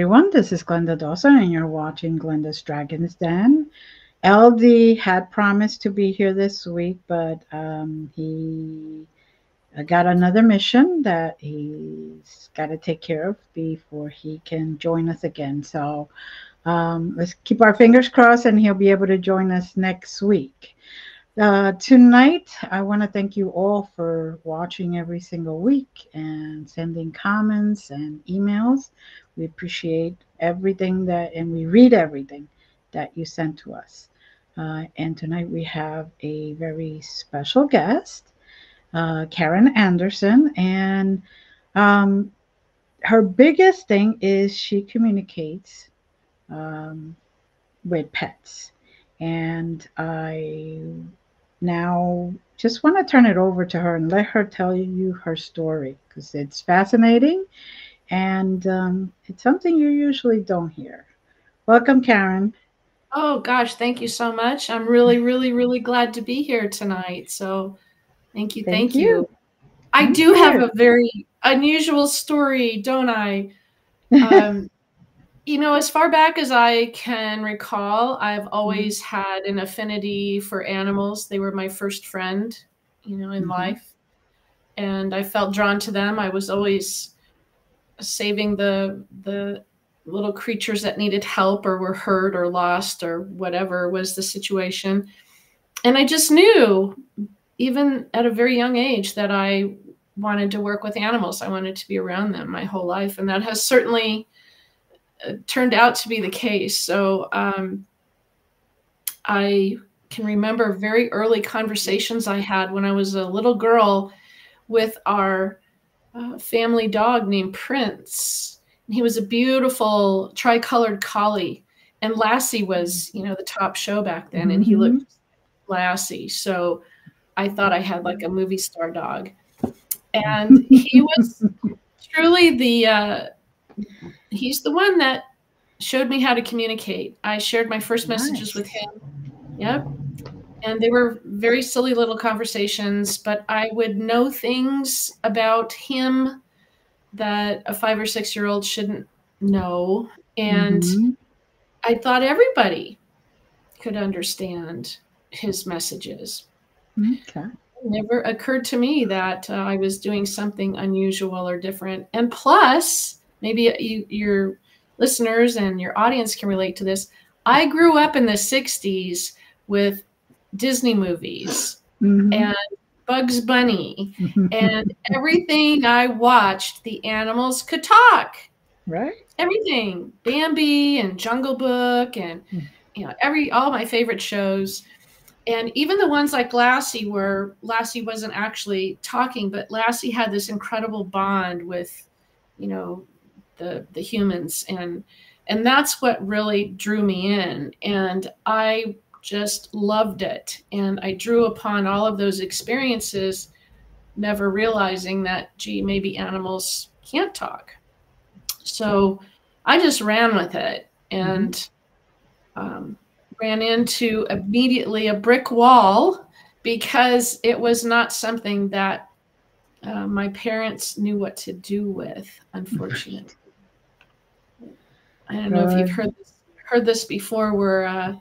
Everyone. This is Glenda Dawson, and you're watching Glenda's Dragons Den. LD had promised to be here this week, but um, he got another mission that he's got to take care of before he can join us again. So um, let's keep our fingers crossed, and he'll be able to join us next week. Uh, tonight, I want to thank you all for watching every single week and sending comments and emails. We appreciate everything that, and we read everything that you send to us. Uh, and tonight we have a very special guest, uh, Karen Anderson, and um, her biggest thing is she communicates um, with pets. And I now just want to turn it over to her and let her tell you her story because it's fascinating and um, it's something you usually don't hear. Welcome, Karen. Oh, gosh, thank you so much. I'm really, really, really glad to be here tonight. So thank you. Thank, thank you. you. I thank do you. have a very unusual story, don't I? Um, you know, as far back as I can recall, I've mm-hmm. always had an affinity for animals. They were my first friend, you know, in mm-hmm. life. And I felt drawn to them. I was always saving the the little creatures that needed help or were hurt or lost or whatever was the situation. And I just knew even at a very young age that I wanted to work with animals. I wanted to be around them my whole life and that has certainly turned out to be the case. So um, I can remember very early conversations I had when I was a little girl with our uh, family dog named Prince. And he was a beautiful tricolored collie. And Lassie was, you know, the top show back then, and he mm-hmm. looked Lassie. So I thought I had like a movie star dog. And he was truly the uh, he's the one that showed me how to communicate. I shared my first messages nice. with him. Yep. And they were very silly little conversations, but I would know things about him that a five or six year old shouldn't know. And mm-hmm. I thought everybody could understand his messages. Okay. Never occurred to me that uh, I was doing something unusual or different. And plus, maybe you, your listeners and your audience can relate to this. I grew up in the 60s with Disney movies mm-hmm. and Bugs Bunny and everything I watched, the animals could talk. Right. Everything. Bambi and Jungle Book and hmm. you know, every all my favorite shows. And even the ones like Lassie, where Lassie wasn't actually talking, but Lassie had this incredible bond with, you know, the the humans and and that's what really drew me in and i just loved it. And i drew upon all of those experiences never realizing that gee maybe animals can't talk. So i just ran with it and um, ran into immediately a brick wall because it was not something that uh, my parents knew what to do with unfortunately. I don't know if you've heard this, heard this before, where uh,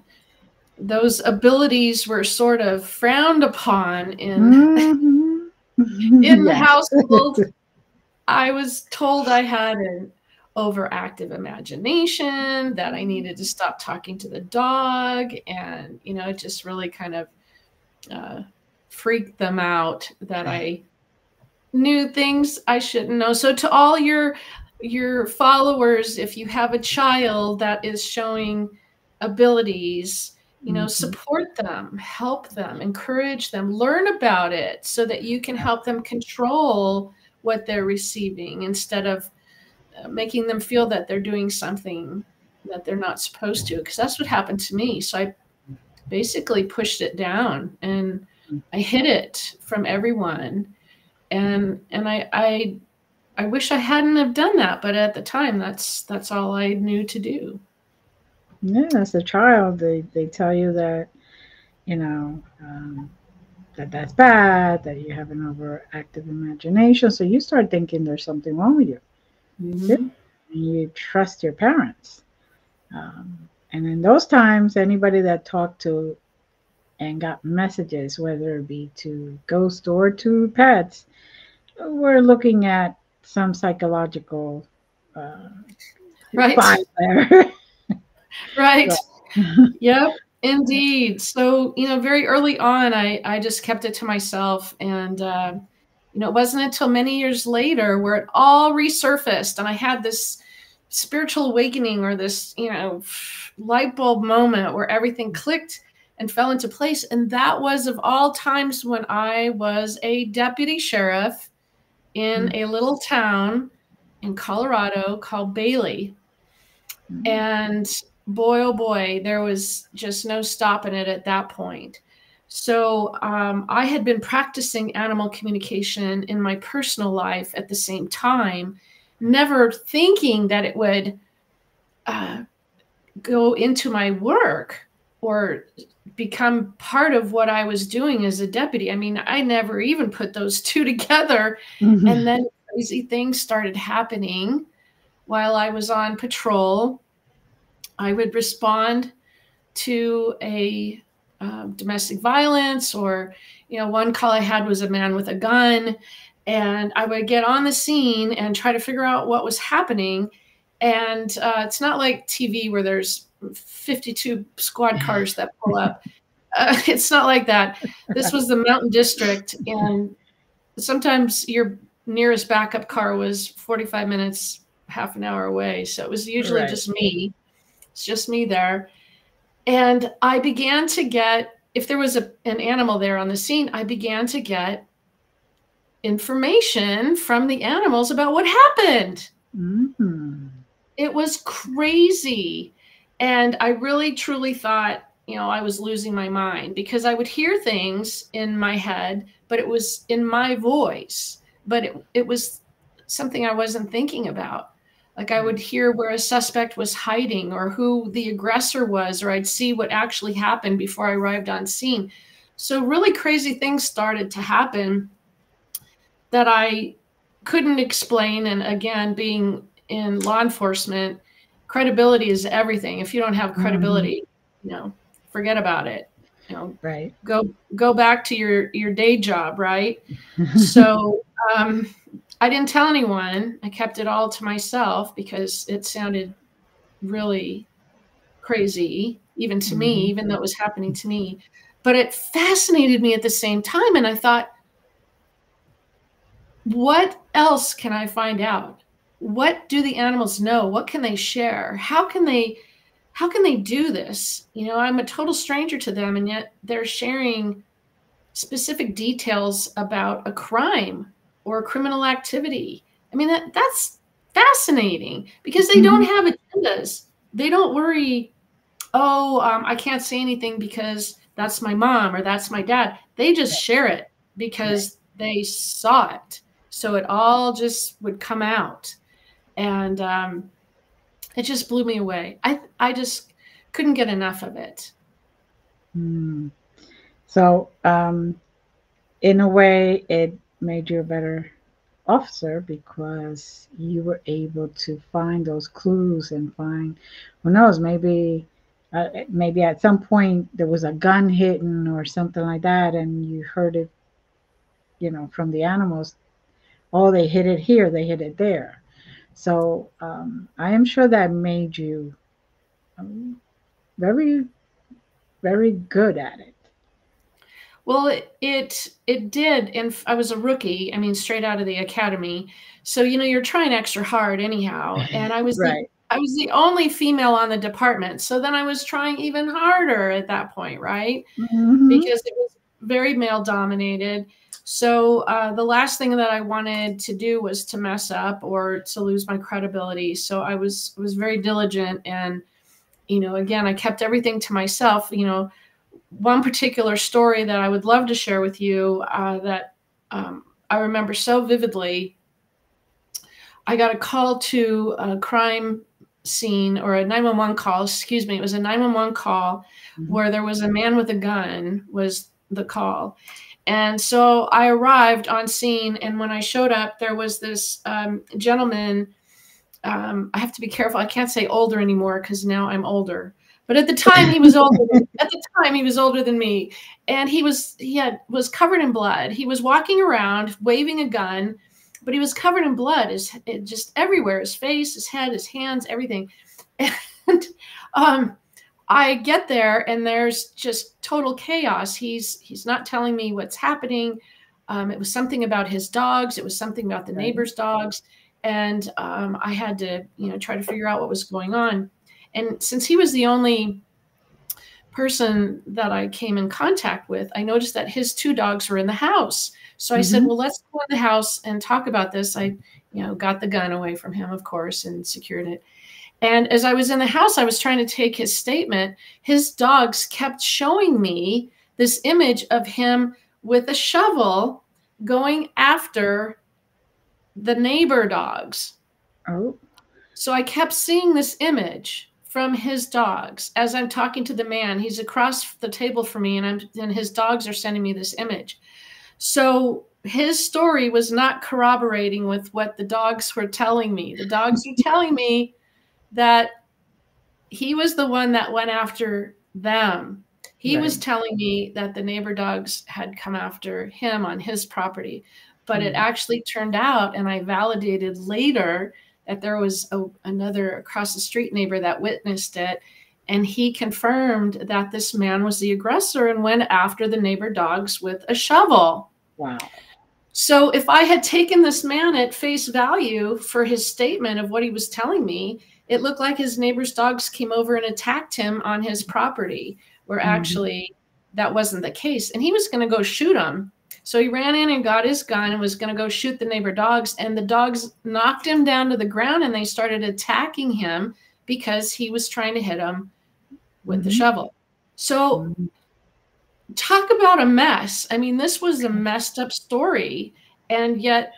those abilities were sort of frowned upon in mm-hmm. in the household. I was told I had an overactive imagination, that I needed to stop talking to the dog, and you know, it just really kind of uh, freaked them out that I knew things I shouldn't know. So to all your your followers, if you have a child that is showing abilities, you know, mm-hmm. support them, help them, encourage them, learn about it so that you can help them control what they're receiving instead of uh, making them feel that they're doing something that they're not supposed to because that's what happened to me so i basically pushed it down and i hid it from everyone and and i i I wish I hadn't have done that, but at the time, that's that's all I knew to do. Yeah, as a child, they they tell you that, you know, um, that that's bad, that you have an overactive imagination. So you start thinking there's something wrong with you. Mm-hmm. You trust your parents. Um, and in those times, anybody that talked to and got messages, whether it be to ghost or to pets, we're looking at some psychological uh, right there. right. yep. Indeed. So, you know, very early on, I, I just kept it to myself. And, uh, you know, it wasn't until many years later where it all resurfaced and I had this spiritual awakening or this, you know, light bulb moment where everything clicked and fell into place. And that was of all times when I was a deputy sheriff in mm-hmm. a little town in Colorado called Bailey. Mm-hmm. And boy, oh boy, there was just no stopping it at that point. So um, I had been practicing animal communication in my personal life at the same time, never thinking that it would uh, go into my work or become part of what I was doing as a deputy. I mean, I never even put those two together. Mm-hmm. And then crazy things started happening while I was on patrol. I would respond to a uh, domestic violence, or, you know, one call I had was a man with a gun. And I would get on the scene and try to figure out what was happening. And uh, it's not like TV where there's 52 squad cars that pull up. Uh, it's not like that. This was the Mountain District, and sometimes your nearest backup car was 45 minutes, half an hour away. So it was usually right. just me. It's just me there. And I began to get, if there was a, an animal there on the scene, I began to get information from the animals about what happened. Mm-hmm. It was crazy. And I really truly thought, you know, I was losing my mind because I would hear things in my head, but it was in my voice, but it, it was something I wasn't thinking about. Like I would hear where a suspect was hiding or who the aggressor was, or I'd see what actually happened before I arrived on scene. So, really crazy things started to happen that I couldn't explain. And again, being in law enforcement, credibility is everything. If you don't have credibility, mm-hmm. you know, forget about it. You know, right. Go go back to your your day job, right? so um, I didn't tell anyone. I kept it all to myself because it sounded really crazy, even to mm-hmm. me, even though it was happening to me. But it fascinated me at the same time, and I thought, what else can I find out? what do the animals know what can they share how can they how can they do this you know i'm a total stranger to them and yet they're sharing specific details about a crime or criminal activity i mean that that's fascinating because they don't mm-hmm. have agendas they don't worry oh um, i can't say anything because that's my mom or that's my dad they just share it because they saw it so it all just would come out and um, it just blew me away. I I just couldn't get enough of it. Mm. So, um, in a way, it made you a better officer because you were able to find those clues and find who knows maybe uh, maybe at some point there was a gun hidden or something like that and you heard it you know from the animals oh they hit it here they hit it there so um, I am sure that made you um, very, very good at it. Well, it, it it did, and I was a rookie. I mean, straight out of the academy. So you know, you're trying extra hard anyhow. And I was right. the, I was the only female on the department. So then I was trying even harder at that point, right? Mm-hmm. Because it was very male dominated. So uh, the last thing that I wanted to do was to mess up or to lose my credibility. So I was was very diligent, and you know, again, I kept everything to myself. You know, one particular story that I would love to share with you uh, that um, I remember so vividly. I got a call to a crime scene or a 911 call. Excuse me, it was a 911 call mm-hmm. where there was a man with a gun. Was the call and so I arrived on scene, and when I showed up, there was this um, gentleman um, I have to be careful. I can't say older anymore because now I'm older. But at the time he was older. at the time he was older than me, and he was he had was covered in blood. He was walking around waving a gun, but he was covered in blood. His just everywhere. His face, his head, his hands, everything. And um, I get there, and there's just total chaos. He's he's not telling me what's happening. Um, it was something about his dogs. It was something about the neighbor's dogs and um, I had to, you know, try to figure out what was going on. And since he was the only person that I came in contact with, I noticed that his two dogs were in the house. So I mm-hmm. said, "Well, let's go in the house and talk about this." I, you know, got the gun away from him, of course, and secured it. And as I was in the house, I was trying to take his statement. His dogs kept showing me this image of him with a shovel going after the neighbor dogs. Oh. So I kept seeing this image from his dogs as I'm talking to the man. He's across the table from me, and I'm and his dogs are sending me this image. So his story was not corroborating with what the dogs were telling me. The dogs were telling me that he was the one that went after them. He right. was telling me that the neighbor dogs had come after him on his property but it mm. actually turned out and i validated later that there was a, another across the street neighbor that witnessed it and he confirmed that this man was the aggressor and went after the neighbor dogs with a shovel. Wow. So if i had taken this man at face value for his statement of what he was telling me it looked like his neighbor's dogs came over and attacked him on his property where mm-hmm. actually that wasn't the case. And he was going to go shoot him so he ran in and got his gun and was going to go shoot the neighbor dogs. And the dogs knocked him down to the ground and they started attacking him because he was trying to hit them with mm-hmm. the shovel. So, mm-hmm. talk about a mess. I mean, this was a messed up story. And yet,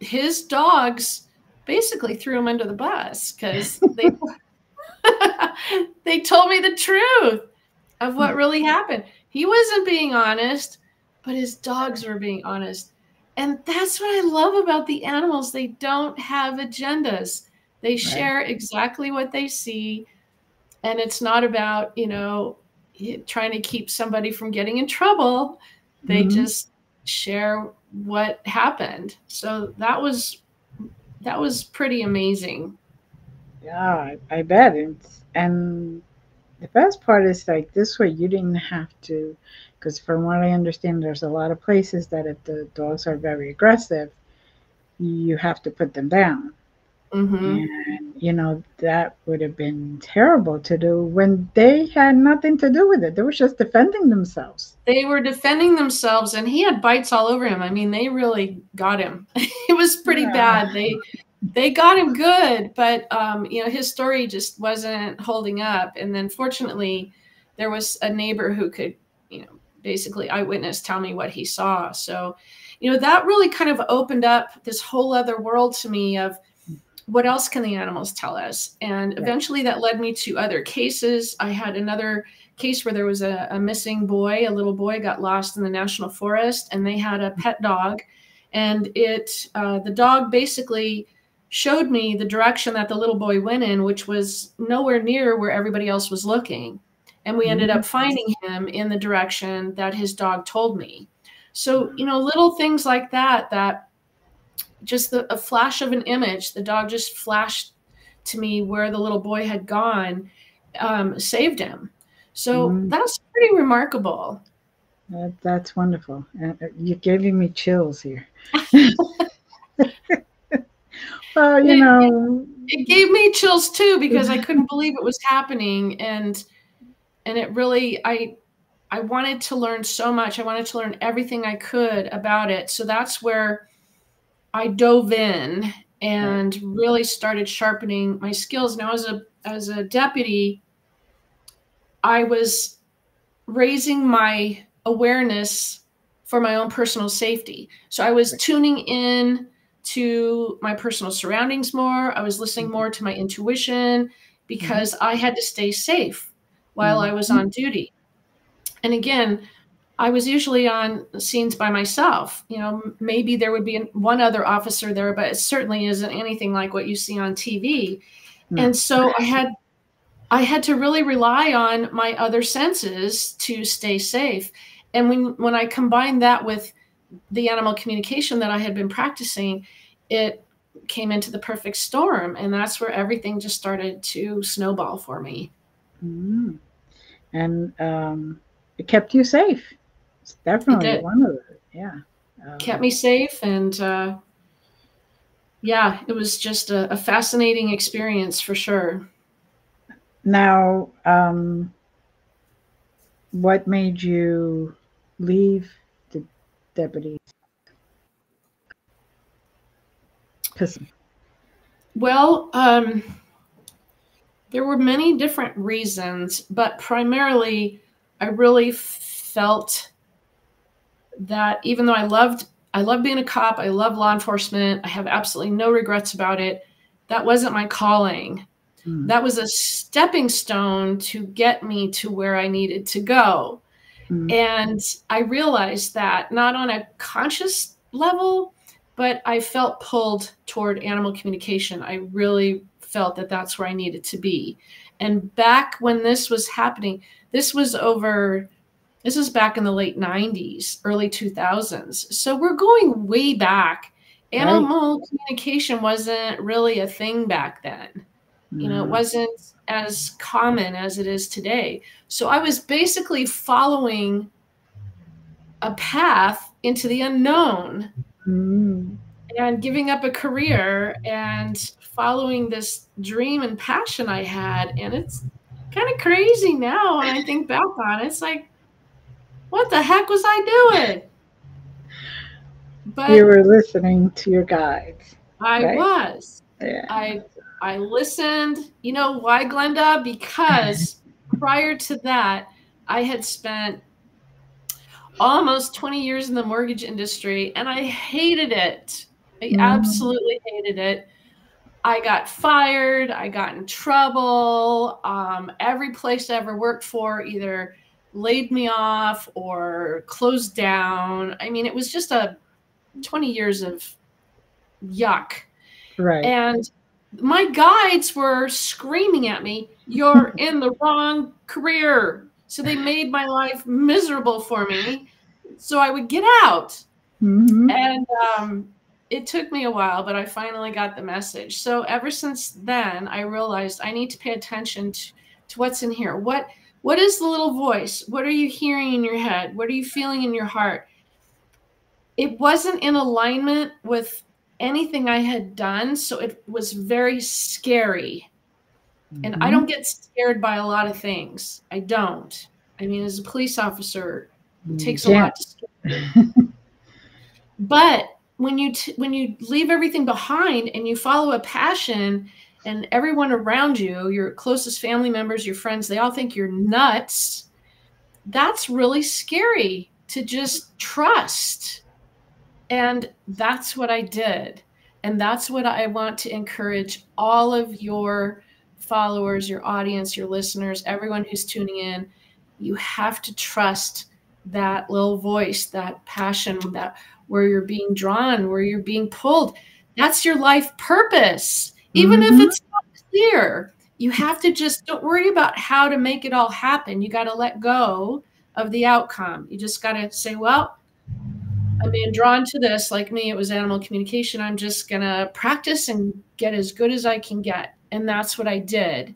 his dogs basically threw him under the bus because they. they told me the truth of what really happened. He wasn't being honest but his dogs were being honest. And that's what I love about the animals. They don't have agendas. They right. share exactly what they see. And it's not about, you know, trying to keep somebody from getting in trouble. They mm-hmm. just share what happened. So that was that was pretty amazing. Yeah, I, I bet. It's, and the best part is like this way you didn't have to because from what I understand, there's a lot of places that if the dogs are very aggressive, you have to put them down. Mm-hmm. And, you know, that would have been terrible to do when they had nothing to do with it. They were just defending themselves. They were defending themselves, and he had bites all over him. I mean, they really got him. it was pretty yeah. bad. They they got him good, but um, you know, his story just wasn't holding up. And then, fortunately, there was a neighbor who could, you know, basically eyewitness tell me what he saw. So, you know, that really kind of opened up this whole other world to me of what else can the animals tell us? And eventually that led me to other cases. I had another case where there was a, a missing boy, a little boy got lost in the national forest, and they had a pet dog. And it, uh, the dog basically showed me the direction that the little boy went in, which was nowhere near where everybody else was looking and we ended up mm-hmm. finding him in the direction that his dog told me. So you know little things like that that just the, a flash of an image the dog just flashed to me where the little boy had gone um, saved him. So mm. that's pretty remarkable. That, that's wonderful. Uh, you're giving me chills here. Well you know it gave me chills too because i couldn't believe it was happening and and it really i i wanted to learn so much. I wanted to learn everything i could about it. So that's where i dove in and really started sharpening my skills. Now as a as a deputy i was raising my awareness for my own personal safety. So i was tuning in to my personal surroundings more. I was listening mm-hmm. more to my intuition because mm-hmm. i had to stay safe while I was mm-hmm. on duty. And again, I was usually on scenes by myself. You know, maybe there would be one other officer there, but it certainly isn't anything like what you see on TV. No. And so I had I had to really rely on my other senses to stay safe. And when when I combined that with the animal communication that I had been practicing, it came into the perfect storm and that's where everything just started to snowball for me. Mm. And um, it kept you safe it's definitely one of it. Yeah. Um, Kept me safe and uh, yeah, it was just a, a, fascinating experience for sure. Now, um, what made you leave the deputy? Well, um, there were many different reasons, but primarily I really felt that even though I loved I love being a cop, I love law enforcement, I have absolutely no regrets about it. That wasn't my calling. Mm. That was a stepping stone to get me to where I needed to go. Mm. And I realized that not on a conscious level, but I felt pulled toward animal communication. I really felt that that's where I needed to be. And back when this was happening, this was over this is back in the late 90s, early 2000s. So we're going way back. Animal right. communication wasn't really a thing back then. Mm. You know, it mm. wasn't as common as it is today. So I was basically following a path into the unknown mm. And giving up a career and following this dream and passion I had. And it's kind of crazy now when I think back on it. It's like, what the heck was I doing? But you were listening to your guides. I right? was. Yeah. I I listened. You know why, Glenda? Because prior to that, I had spent almost 20 years in the mortgage industry and I hated it. I mm. absolutely hated it. I got fired. I got in trouble. Um, every place I ever worked for either laid me off or closed down. I mean, it was just a 20 years of yuck. Right. And my guides were screaming at me, You're in the wrong career. So they made my life miserable for me. So I would get out. Mm-hmm. And um, it took me a while, but I finally got the message. So ever since then, I realized I need to pay attention to, to what's in here. What what is the little voice? What are you hearing in your head? What are you feeling in your heart? It wasn't in alignment with anything I had done. So it was very scary. Mm-hmm. And I mm-hmm. don't get scared by a lot of things. I don't. I mean, as a police officer, it takes yeah. a lot to scare but when you t- when you leave everything behind and you follow a passion and everyone around you, your closest family members, your friends, they all think you're nuts. That's really scary to just trust. And that's what I did. And that's what I want to encourage all of your followers, your audience, your listeners, everyone who's tuning in. You have to trust that little voice, that passion, that where you're being drawn, where you're being pulled. That's your life purpose even mm-hmm. if it's not clear. You have to just don't worry about how to make it all happen. You got to let go of the outcome. You just got to say well i'm being drawn to this. Like me it was animal communication. I'm just going to practice and get as good as i can get. And that's what i did.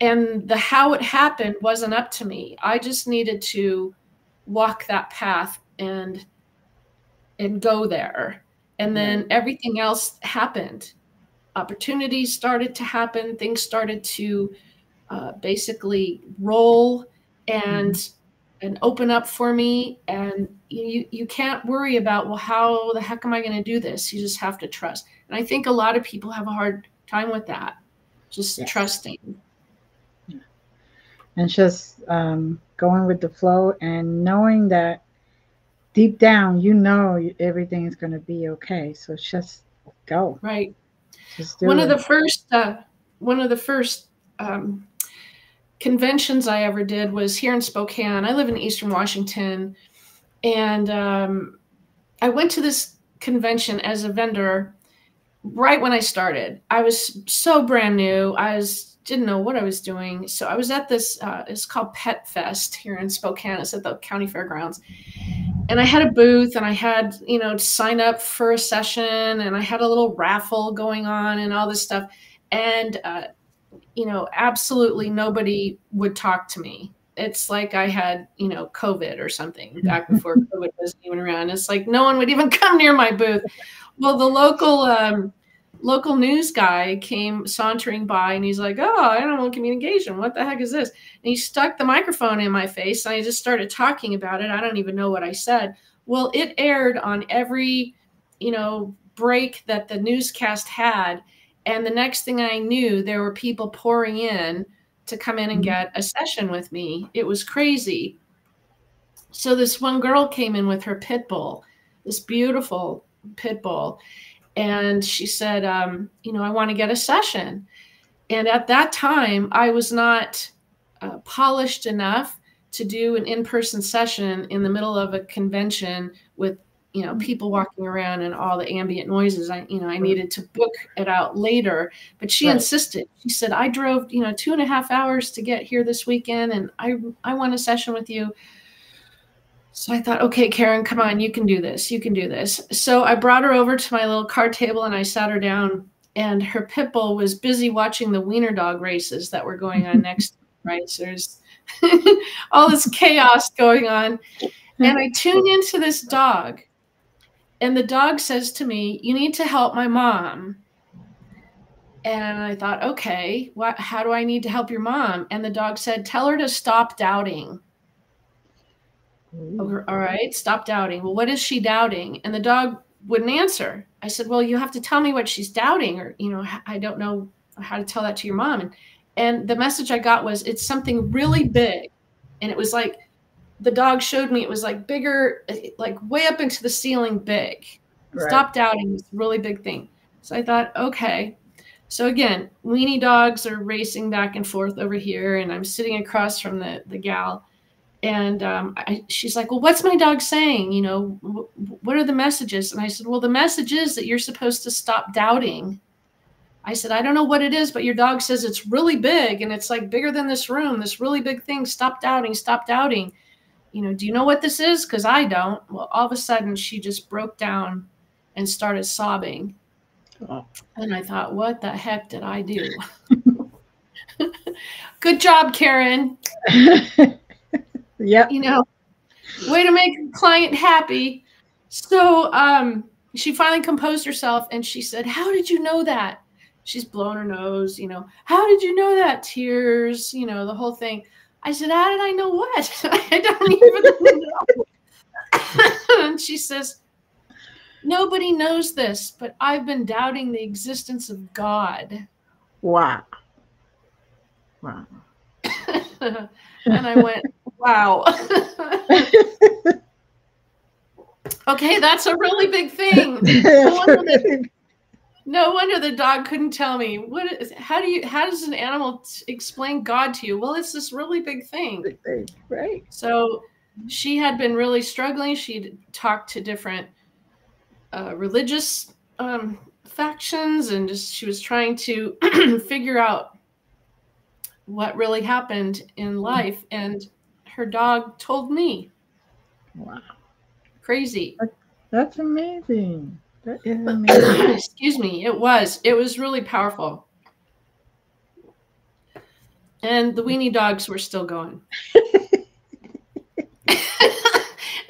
And the how it happened wasn't up to me. I just needed to walk that path and and go there and then everything else happened opportunities started to happen, things started to uh, basically roll and mm-hmm. and open up for me. And you you can't worry about well, how the heck am I going to do this? You just have to trust. And I think a lot of people have a hard time with that, just yes. trusting. And just um, going with the flow and knowing that deep down, you know everything is going to be okay. So just go. Right one of the first uh, one of the first um, conventions I ever did was here in Spokane. I live in Eastern Washington, And um, I went to this convention as a vendor right when I started. I was so brand new. I was didn't know what I was doing. So I was at this. Uh, it's called Pet Fest here in Spokane. It's at the county fairgrounds, and I had a booth, and I had you know to sign up for a session, and I had a little raffle going on, and all this stuff, and uh, you know, absolutely nobody would talk to me. It's like I had, you know, COVID or something back before COVID wasn't even around. It's like no one would even come near my booth. Well, the local um, local news guy came sauntering by and he's like, Oh, animal communication. What the heck is this? And he stuck the microphone in my face and I just started talking about it. I don't even know what I said. Well, it aired on every, you know, break that the newscast had. And the next thing I knew, there were people pouring in to come in and mm-hmm. get a session with me. It was crazy. So this one girl came in with her pit bull, this beautiful pit bull and she said, um, you know, I want to get a session. And at that time, I was not uh, polished enough to do an in-person session in the middle of a convention with you know people walking around and all the ambient noises i you know i needed to book it out later but she right. insisted she said i drove you know two and a half hours to get here this weekend and i i want a session with you so I thought, okay, Karen, come on, you can do this. You can do this. So I brought her over to my little card table and I sat her down, and her pit bull was busy watching the wiener dog races that were going on next. Right, so there's all this chaos going on, and I tune into this dog, and the dog says to me, "You need to help my mom." And I thought, okay, what? How do I need to help your mom? And the dog said, "Tell her to stop doubting." Oh, Ooh. All right, stop doubting. Well, what is she doubting? And the dog wouldn't answer. I said, Well, you have to tell me what she's doubting, or, you know, I don't know how to tell that to your mom. And, and the message I got was, It's something really big. And it was like, the dog showed me it was like bigger, eh, like way up into the ceiling, big. Right. Stop doubting this really big thing. So I thought, okay. So again, weenie dogs are racing back and forth over here, and I'm sitting across from the the gal, and um, I, she's like, "Well, what's my dog saying? You know, what are the messages?" And I said, "Well, the message is that you're supposed to stop doubting." I said, "I don't know what it is, but your dog says it's really big, and it's like bigger than this room. This really big thing. Stop doubting. Stop doubting." You know, do you know what this is? Because I don't. Well, all of a sudden, she just broke down and started sobbing. Oh. And I thought, what the heck did I do? Good job, Karen. Yep. You know, way to make a client happy. So um, she finally composed herself and she said, How did you know that? She's blowing her nose, you know, how did you know that? Tears, you know, the whole thing. I said, How did I know what? I don't even know. and she says, Nobody knows this, but I've been doubting the existence of God. Wow. Wow. and I went, Wow. okay, that's a really big thing. No wonder, the, no wonder the dog couldn't tell me. What is how do you how does an animal t- explain God to you? Well, it's this really big thing. Big thing. Right. So she had been really struggling. She'd talked to different uh, religious um, factions and just she was trying to figure out what really happened in life and her dog told me. Wow. Crazy. That's amazing. That is amazing. Excuse me. It was. It was really powerful. And the weenie dogs were still going.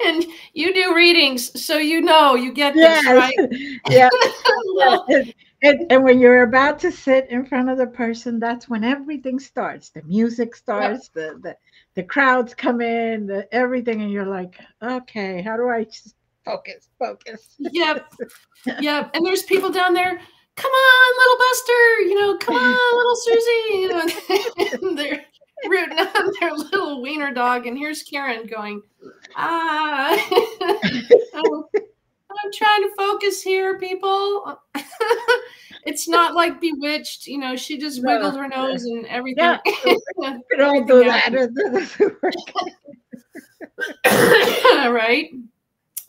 and you do readings, so you know you get yes. this, right? Yeah. And, and, when you're about to sit in front of the person, that's when everything starts. The music starts, yep. the, the the crowds come in, the everything, and you're like, okay, how do I focus, focus? Yep, yep. And there's people down there. Come on, little Buster. You know, come on, little Susie. You know, and they're rooting on their little wiener dog, and here's Karen going, ah. I'm trying to focus here, people. it's not like bewitched, you know, she just no. wiggled her nose and everything. Yeah. we all do that. right?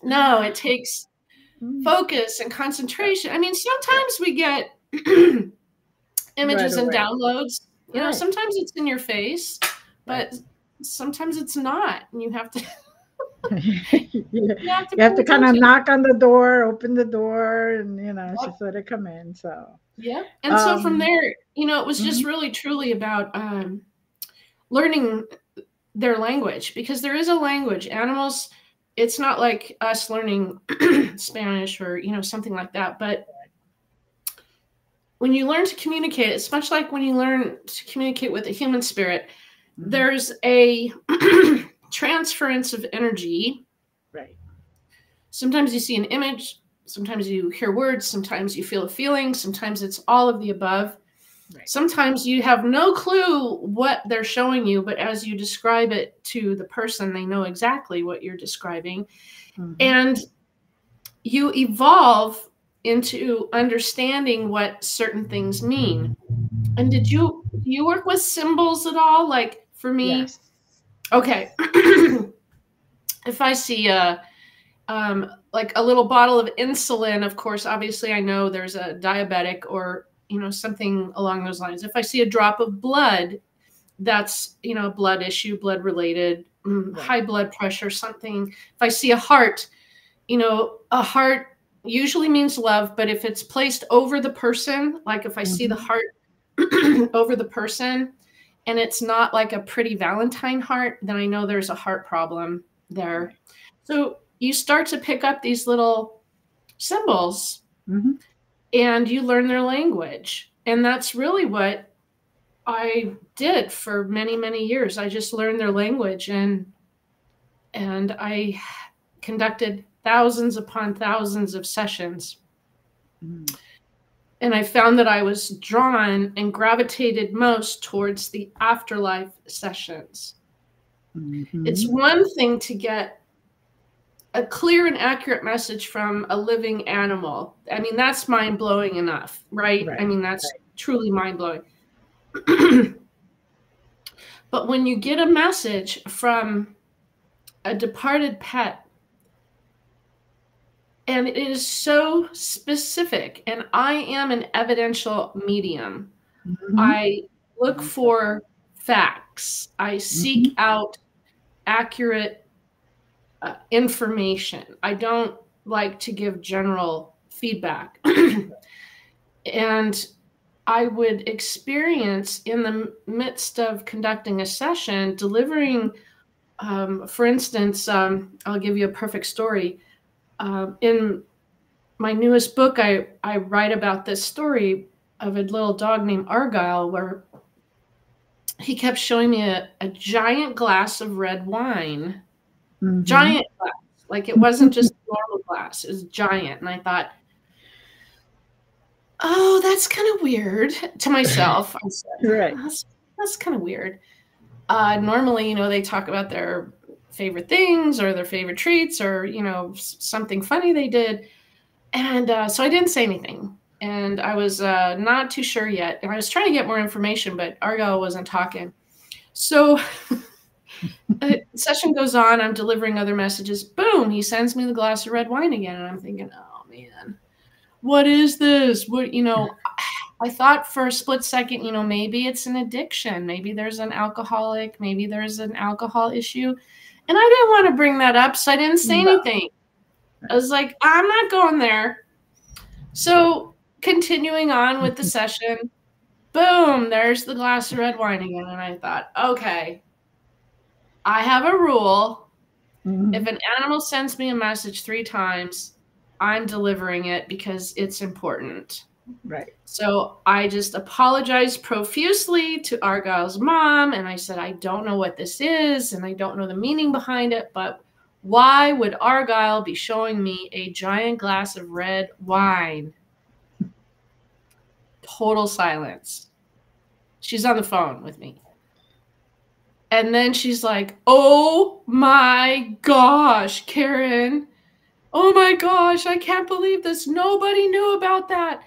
No, it takes mm. focus and concentration. I mean, sometimes we get images right and downloads. You know, sometimes it's in your face, but sometimes it's not. And you have to you, have to, you have to kind of knock on the door, open the door, and you know, yep. just let it come in. So yeah, and um, so from um, there, you know, it was just mm-hmm. really truly about um, learning their language because there is a language. Animals, it's not like us learning Spanish or you know something like that, but when you learn to communicate, it's much like when you learn to communicate with a human spirit. Mm-hmm. There's a transference of energy. Right. Sometimes you see an image, sometimes you hear words, sometimes you feel a feeling, sometimes it's all of the above. Right. Sometimes you have no clue what they're showing you, but as you describe it to the person, they know exactly what you're describing. Mm-hmm. And you evolve into understanding what certain things mean. And did you you work with symbols at all? Like for me, yes. Okay. if I see a um, like a little bottle of insulin, of course, obviously I know there's a diabetic or you know something along those lines. If I see a drop of blood, that's you know a blood issue, blood related, mm, right. high blood pressure, something. If I see a heart, you know, a heart usually means love, but if it's placed over the person, like if I mm-hmm. see the mm-hmm. heart over the person, and it's not like a pretty Valentine heart, then I know there's a heart problem there. So you start to pick up these little symbols mm-hmm. and you learn their language. And that's really what I did for many, many years. I just learned their language and and I conducted thousands upon thousands of sessions. Mm and I found that I was drawn and gravitated most towards the afterlife sessions. Mm-hmm. It's one thing to get a clear and accurate message from a living animal. I mean, that's mind blowing enough, right? right? I mean, that's right. truly mind blowing. but when you get a message from a departed pet and it is so specific and i am an evidential medium. Mm-hmm. i look for facts. I seek mm-hmm. out accurate uh, information. I don't like to give general feedback. And i would experience in the midst of conducting a session delivering um, for instance um, i'll give you a perfect story uh, in my newest book, I, I write about this story of a little dog named Argyle where he kept showing me a, a giant glass of red wine. Mm-hmm. Giant glass. Like it wasn't just normal glass, it was giant. And I thought, oh, that's kind of weird to myself. I said, right. That's, that's kind of weird. Uh, normally, you know, they talk about their favorite things or their favorite treats or you know something funny they did. And uh, so i didn't say anything. And i was uh, not too sure yet. And i was trying to get more information but argyle wasn't talking. So the session goes on. I'm delivering other messages. Boom! He sends me the glass of red wine again. And i'm thinking oh man. What is this? What you know I thought for a split second, you know, maybe it's an addiction. Maybe there's an alcoholic. Maybe there's an alcohol issue. And I didn't want to bring that up, so I didn't say no. anything. I was like, I'm not going there. So, continuing on with the session, boom, there's the glass of red wine again. And I thought, okay, I have a rule. Mm-hmm. If an animal sends me a message three times, I'm delivering it because it's important. Right. So I just apologized profusely to Argyle's mom and I said, I don't know what this is and I don't know the meaning behind it, but why would Argyle be showing me a giant glass of red wine? Total silence. She's on the phone with me. And then she's like, Oh my gosh, Karen. Oh my gosh, I can't believe this. Nobody knew about that.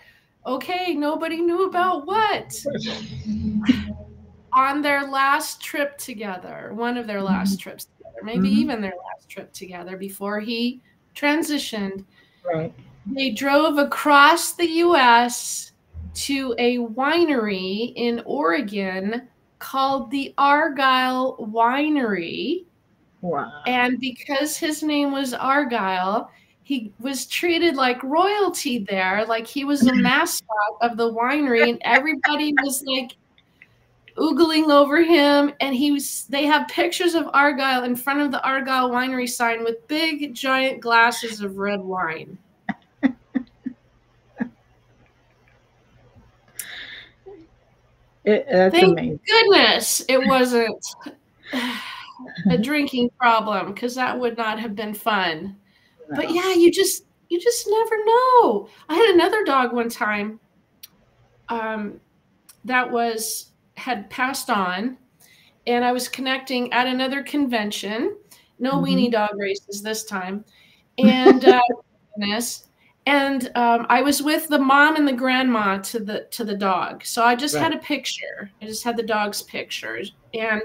Okay, nobody knew about what? On their last trip together, one of their last mm-hmm. trips together. maybe mm-hmm. even their last trip together before he transitioned. Right. They drove across the US to a winery in Oregon called the Argyle Winery. Wow. And because his name was Argyle, he was treated like royalty there, like he was a mm. mascot of the winery, and everybody was like oogling over him. And he was they have pictures of Argyle in front of the Argyle winery sign with big giant glasses of red wine. It, Thank amazing. goodness it wasn't a drinking problem because that would not have been fun. But yeah, you just you just never know. I had another dog one time um, that was had passed on, and I was connecting at another convention. No mm-hmm. weenie dog races this time, and uh, and um, I was with the mom and the grandma to the to the dog. So I just right. had a picture. I just had the dog's pictures, and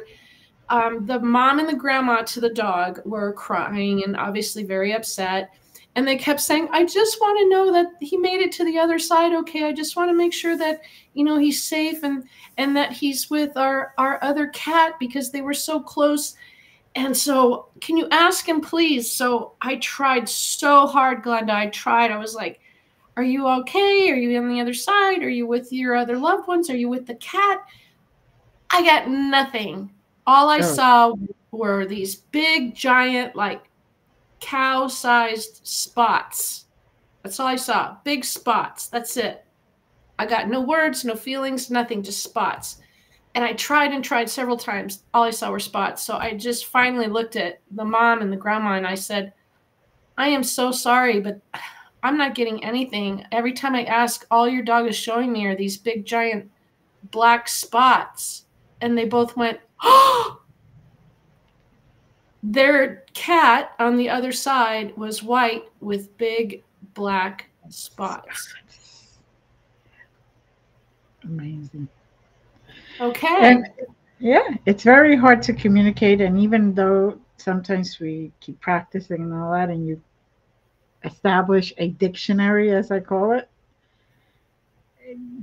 um, the mom and the grandma to the dog were crying and obviously very upset. And they kept saying, "I just want to know that he made it to the other side okay. I just want to make sure that you know he's safe and and that he's with our our other cat because they were so close." And so, can you ask him, please? So I tried so hard, Glenda. I tried. I was like, Are you okay? Are you on the other side? Are you with your other loved ones? Are you with the cat? I got nothing. All I oh. saw were these big, giant, like cow sized spots. That's all I saw. Big spots. That's it. I got no words, no feelings, nothing, just spots. And I tried and tried several times. All I saw were spots. So I just finally looked at the mom and the grandma and I said, I am so sorry, but I'm not getting anything. Every time I ask, all your dog is showing me are these big, giant black spots. And they both went! Their cat on the other side was white with big black spots. Amazing. Okay. And, yeah, it's very hard to communicate. And even though sometimes we keep practicing and all that, and you establish a dictionary, as I call it,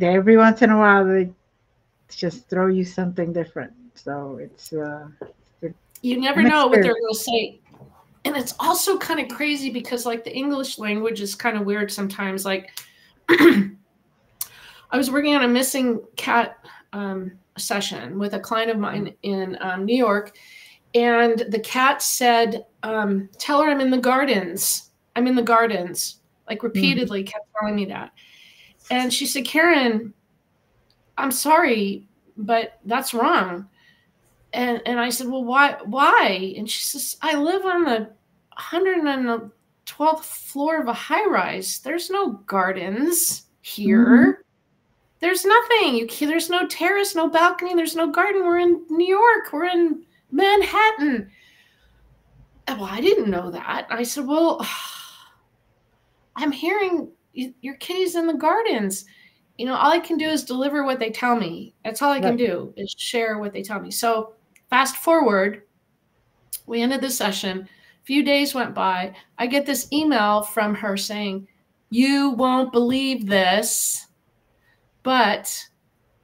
every once in a while they just throw you something different. So it's. Uh, you never know what they're going to say. And it's also kind of crazy because, like, the English language is kind of weird sometimes. Like, I was working on a missing cat um, session with a client of mine in um, New York, and the cat said, um, "Tell her I'm in the gardens. I'm in the gardens." Like mm-hmm. repeatedly, mm-hmm. kept telling me that. And she said, "Karen, I'm sorry, but that's wrong." And and I said, "Well, why? Why?" And she says, "I live on the 112th floor of a high rise. There's no gardens here." Mm-hmm. There's nothing. You can, there's no terrace, no balcony, there's no garden. We're in New York. We're in Manhattan. Well, I didn't know that. I said, Well, I'm hearing your kitty's in the gardens. You know, all I can do is deliver what they tell me. That's all I can do is share what they tell me. So, fast forward, we ended the session. A few days went by. I get this email from her saying, You won't believe this. But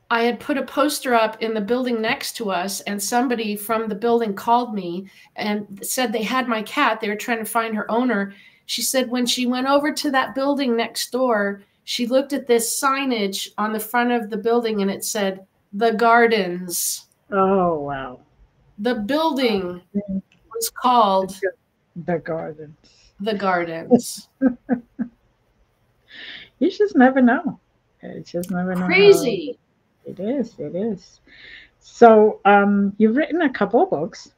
I had put a poster up in the building next to us, and somebody from the building called me and said they had my cat. They were trying to find her owner. She said when she went over to that building next door, she looked at this signage on the front of the building and it said, The Gardens. Oh, wow. The building was called The Gardens. The Gardens. you just never know. It's just never know. crazy. It is. It is. So, um, you've written a couple of books.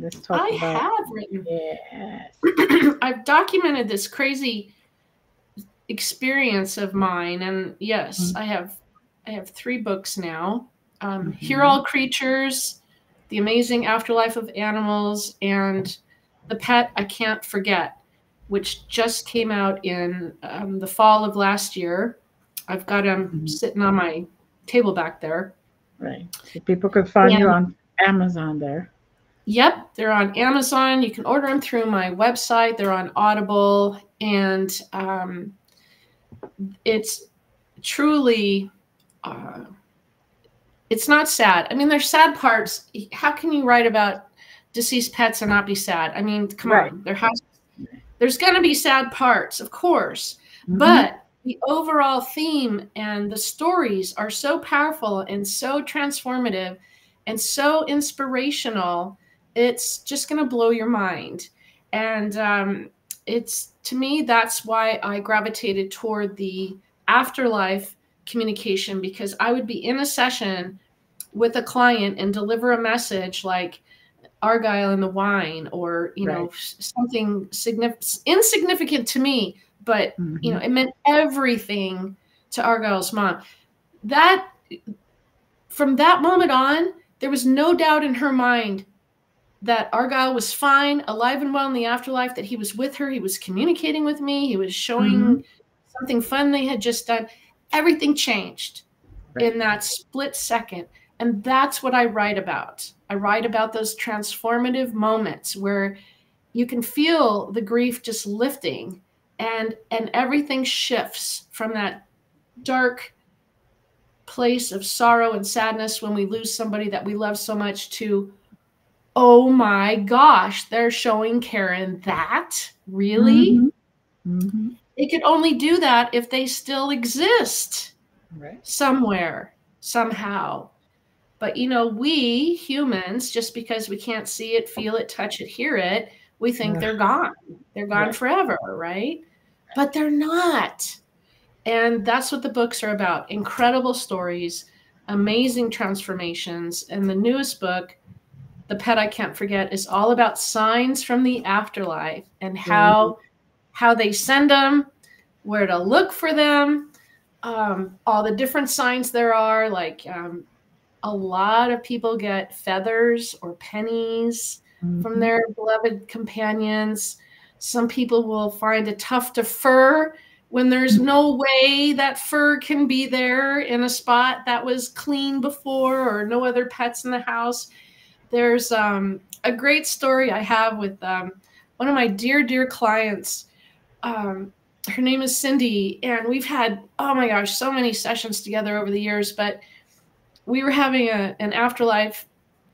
Let's talk I about. have written. Yes. I've documented this crazy experience of mine, and yes, mm-hmm. I have. I have three books now. Um, mm-hmm. Hear All Creatures, The Amazing Afterlife of Animals, and The Pet I Can't Forget, which just came out in um, the fall of last year. I've got them mm-hmm. sitting on my table back there. Right. So people can find you on Amazon there. Yep, they're on Amazon. You can order them through my website. They're on Audible, and um, it's truly. Uh, it's not sad. I mean, there's sad parts. How can you write about deceased pets and not be sad? I mean, come right. on. There has there's going to be sad parts, of course, mm-hmm. but the overall theme and the stories are so powerful and so transformative and so inspirational. It's just going to blow your mind. And um, it's to me, that's why I gravitated toward the afterlife communication because I would be in a session with a client and deliver a message like Argyle and the wine or you right. know something significant insignificant to me but mm-hmm. you know it meant everything to Argyle's mom that from that moment on there was no doubt in her mind that Argyle was fine alive and well in the afterlife that he was with her he was communicating with me he was showing mm-hmm. something fun they had just done everything changed right. in that split second and that's what I write about. I write about those transformative moments where you can feel the grief just lifting and and everything shifts from that dark place of sorrow and sadness when we lose somebody that we love so much to oh my gosh they're showing karen that really mm-hmm. Mm-hmm. It could only do that if they still exist right. somewhere somehow but you know, we humans, just because we can't see it, feel it, touch it, hear it, we think they're gone. They're gone right. forever, right? But they're not. And that's what the books are about incredible stories, amazing transformations. And the newest book, The Pet I Can't Forget, is all about signs from the afterlife and how mm-hmm. How they send them, where to look for them, um, all the different signs there are, like um, a lot of people get feathers or pennies mm-hmm. from their beloved companions. Some people will find a tuft of fur when there's mm-hmm. no way that fur can be there in a spot that was clean before or no other pets in the house. There's um, a great story I have with um, one of my dear, dear clients. Um, her name is Cindy, and we've had, oh my gosh, so many sessions together over the years, but we were having a, an afterlife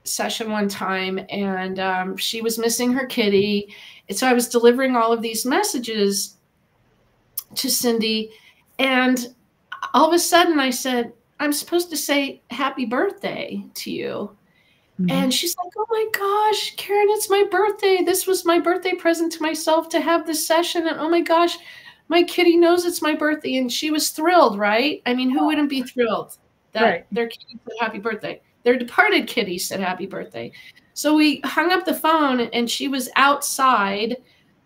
session one time and um, she was missing her kitty. And so I was delivering all of these messages to Cindy. And all of a sudden I said, I'm supposed to say happy birthday to you. Mm-hmm. And she's like, Oh my gosh, Karen, it's my birthday. This was my birthday present to myself to have this session. And oh my gosh, my kitty knows it's my birthday. And she was thrilled, right? I mean, who wouldn't be thrilled? that right. their kitty said happy birthday. Their departed kitty said happy birthday. So we hung up the phone and she was outside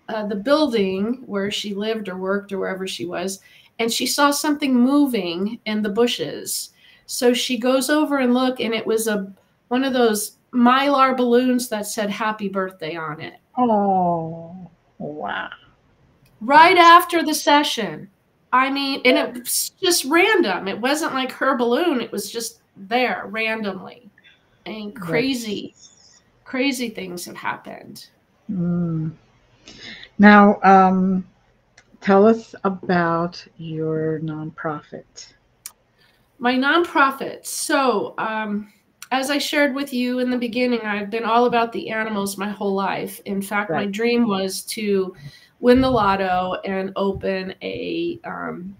uh, the building where she lived or worked or wherever she was. And she saw something moving in the bushes. So she goes over and look and it was a one of those mylar balloons that said happy birthday on it. Oh, wow. Right after the session. I mean, and it was just random. It wasn't like her balloon, it was just there randomly. And crazy, crazy things have happened. Mm. Now, um, tell us about your nonprofit. My nonprofit. So, um, as I shared with you in the beginning, I've been all about the animals my whole life. In fact, right. my dream was to win the lotto and open a um,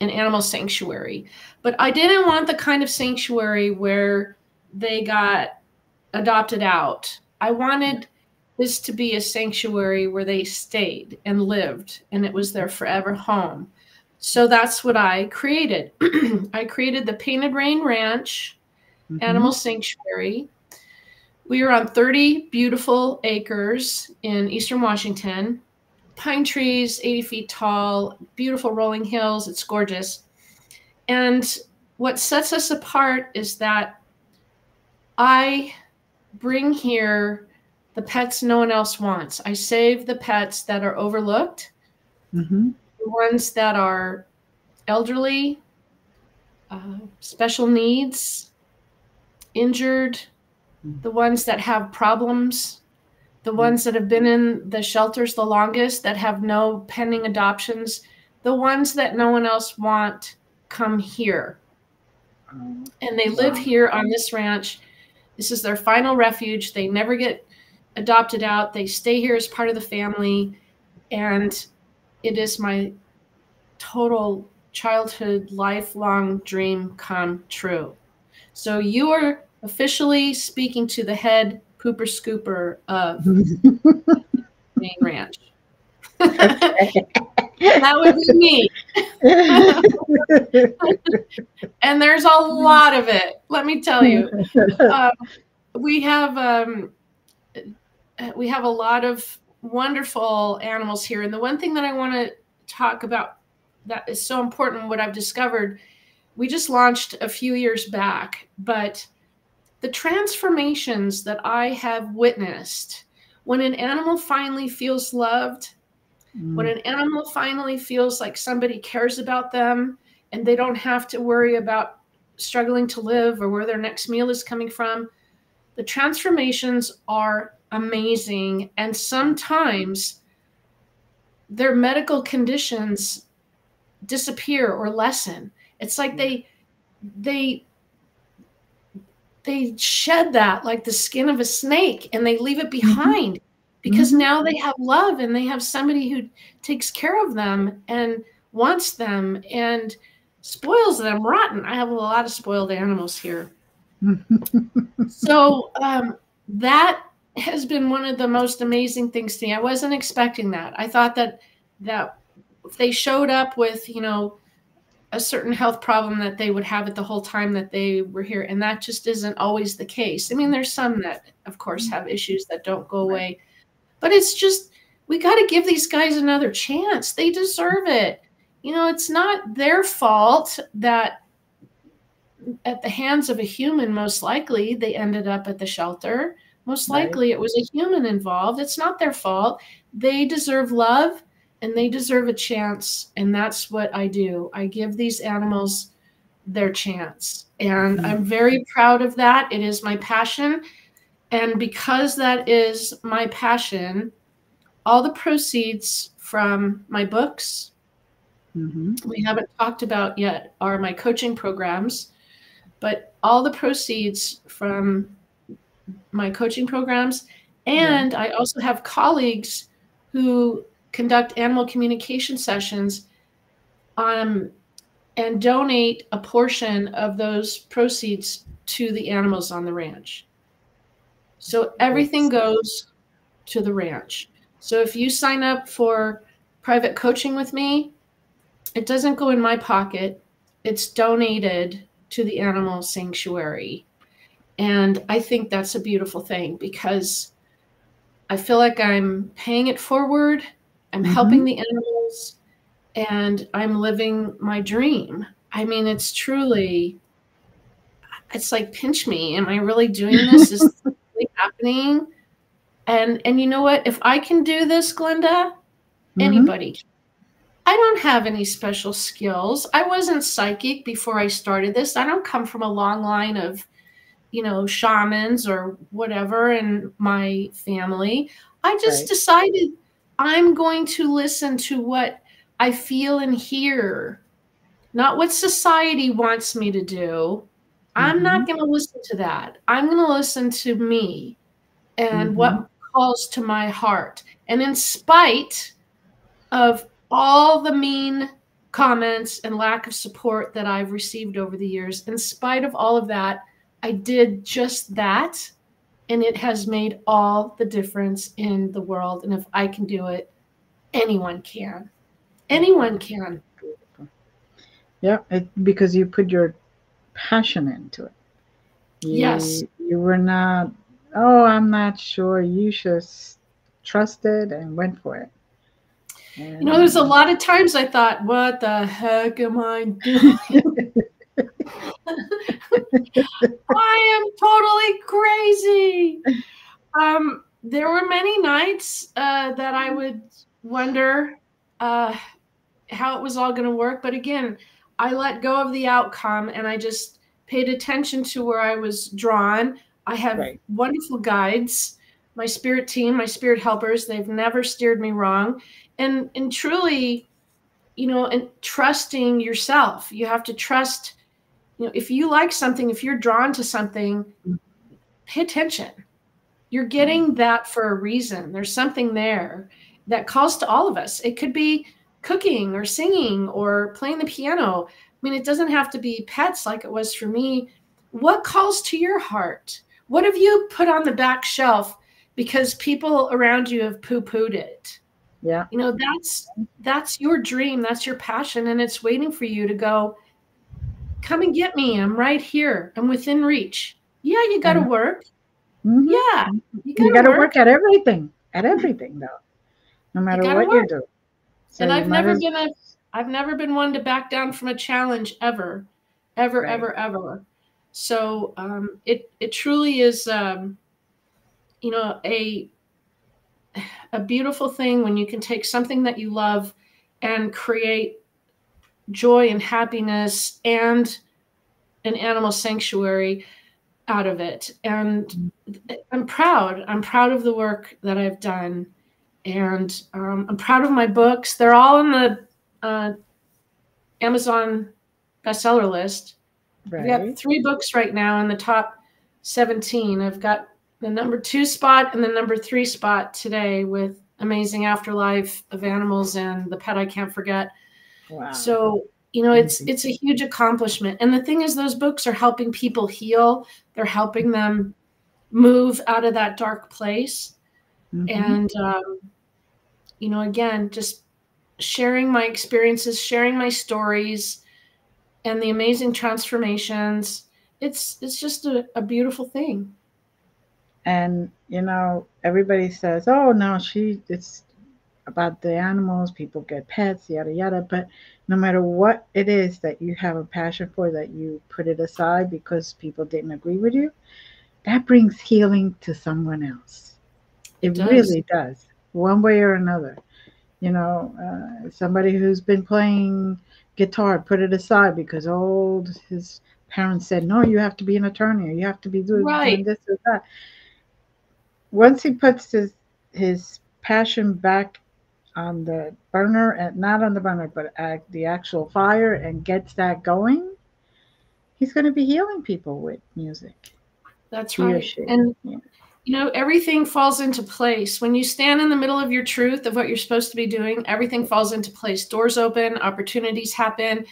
an animal sanctuary. But I didn't want the kind of sanctuary where they got adopted out. I wanted this to be a sanctuary where they stayed and lived and it was their forever home. So that's what I created. I created the Painted Rain Ranch mm-hmm. Animal Sanctuary. We are on 30 beautiful acres in Eastern Washington pine trees, 80 feet tall, beautiful rolling hills. It's gorgeous. And what sets us apart is that I bring here the pets no one else wants. I save the pets that are overlooked, mm-hmm. the ones that are elderly, uh, special needs, injured, the ones that have problems, the mm. ones that have been in the shelters the longest, that have no pending adoptions, the ones that no one else want come here. Mm. And they live here on this ranch. This is their final refuge. They never get adopted out. They stay here as part of the family. And it is my total childhood, lifelong dream come true. So you are officially speaking to the head pooper scooper of Main Ranch. that would be me. and there's a lot of it. Let me tell you, um, we have um, we have a lot of wonderful animals here. And the one thing that I want to talk about that is so important, what I've discovered, we just launched a few years back, but the transformations that I have witnessed when an animal finally feels loved, mm. when an animal finally feels like somebody cares about them and they don't have to worry about struggling to live or where their next meal is coming from, the transformations are amazing. And sometimes their medical conditions disappear or lessen. It's like they they they shed that like the skin of a snake and they leave it mm-hmm. behind mm-hmm. because mm-hmm. now they have love and they have somebody who takes care of them and wants them and spoils them rotten. I have a lot of spoiled animals here. so um, that has been one of the most amazing things to me. I wasn't expecting that. I thought that that if they showed up with, you know, a certain health problem that they would have it the whole time that they were here and that just isn't always the case. I mean, there's some that of course have mm-hmm. issues that don't go away. But it's just we got to give these guys another chance. They deserve it. You know, it's not their fault that at the hands of a human most likely they ended up at the shelter most likely right. it was a human involved. It's not their fault. They deserve love and they deserve a chance. And that's what I do. I give these animals their chance. And mm-hmm. I'm very proud of that. It is my passion. And because that is my passion, all the proceeds from my books, mm-hmm. we haven't talked about yet, are my coaching programs. But all the proceeds from my coaching programs. And yeah. I also have colleagues who conduct animal communication sessions um, and donate a portion of those proceeds to the animals on the ranch. So everything goes to the ranch. So if you sign up for private coaching with me, it doesn't go in my pocket. It's donated to the animal sanctuary. And I think that's a beautiful thing because I feel like I'm paying it forward, I'm mm-hmm. helping the animals, and I'm living my dream. I mean, it's truly, it's like, pinch me. Am I really doing this? Is this really happening? And and you know what? If I can do this, Glenda, mm-hmm. anybody. I don't have any special skills. I wasn't psychic before I started this. I don't come from a long line of you know, shamans or whatever in my family. I just right. decided I'm going to listen to what I feel and hear, not what society wants me to do. Mm-hmm. I'm not mm-hmm. going to listen to that. I'm going to listen to me and mm-hmm. what calls to my heart. And in spite of all the mean comments and lack of support that I've received over the years, in spite of all of that, I did just that. And it has made all the difference in the world. And if I can do it, anyone can. Anyone can. Yeah, it, because you put your passion into it. You, yes. You were not, oh, I'm not sure. You just trusted and went for it. And, you know, there's a lot of times I thought, what the heck am I doing? I am totally crazy. Um, there were many nights uh, that I would wonder uh, how it was all going to work. But again, I let go of the outcome and I just paid attention to where I was drawn. I have right. wonderful guides, my spirit team, my spirit helpers. They've never steered me wrong. And and truly, you know, and trusting yourself. You have to trust, you know, if you like something, if you're drawn to something, mm. pay attention. You're getting mm. that for a reason. There's something there that calls to all of us. It could be cooking or singing or playing the piano. I mean, it doesn't have to be pets like it was for me. What calls to your heart? What have you put on the back shelf because people around you have poo-pooed it? Yeah. You know, that's that's your dream, that's your passion and it's waiting for you to go come and get me. I'm right here. I'm within reach. Yeah, you got to work. Mm-hmm. Yeah. You got to work. work. at everything. At everything though. No matter you what work. you do. So and I've never as... been a I've never been one to back down from a challenge ever. Ever, right. ever, ever. So um, it it truly is, um, you know, a a beautiful thing when you can take something that you love and create joy and happiness and an animal sanctuary out of it. And I'm proud. I'm proud of the work that I've done, and um, I'm proud of my books. They're all in the uh, Amazon bestseller list. Right. I've got three books right now in the top 17. I've got the number two spot and the number three spot today with Amazing Afterlife of Animals and The Pet I Can't Forget. Wow. So, you know, it's it's a huge accomplishment. And the thing is those books are helping people heal. They're helping them move out of that dark place. Mm-hmm. And um, you know, again, just sharing my experiences, sharing my stories, and the amazing transformations. It's it's just a, a beautiful thing. And you know, everybody says, "Oh no, she it's about the animals. People get pets, yada yada." But no matter what it is that you have a passion for, that you put it aside because people didn't agree with you, that brings healing to someone else. It, it really does, one way or another. You know, uh, somebody who's been playing guitar, put it aside because old his parents said, no, you have to be an attorney, or you have to be doing, right. doing this or that. Once he puts his his passion back on the burner and not on the burner, but at the actual fire and gets that going, he's going to be healing people with music. That's right. And yeah you know everything falls into place when you stand in the middle of your truth of what you're supposed to be doing everything falls into place doors open opportunities happen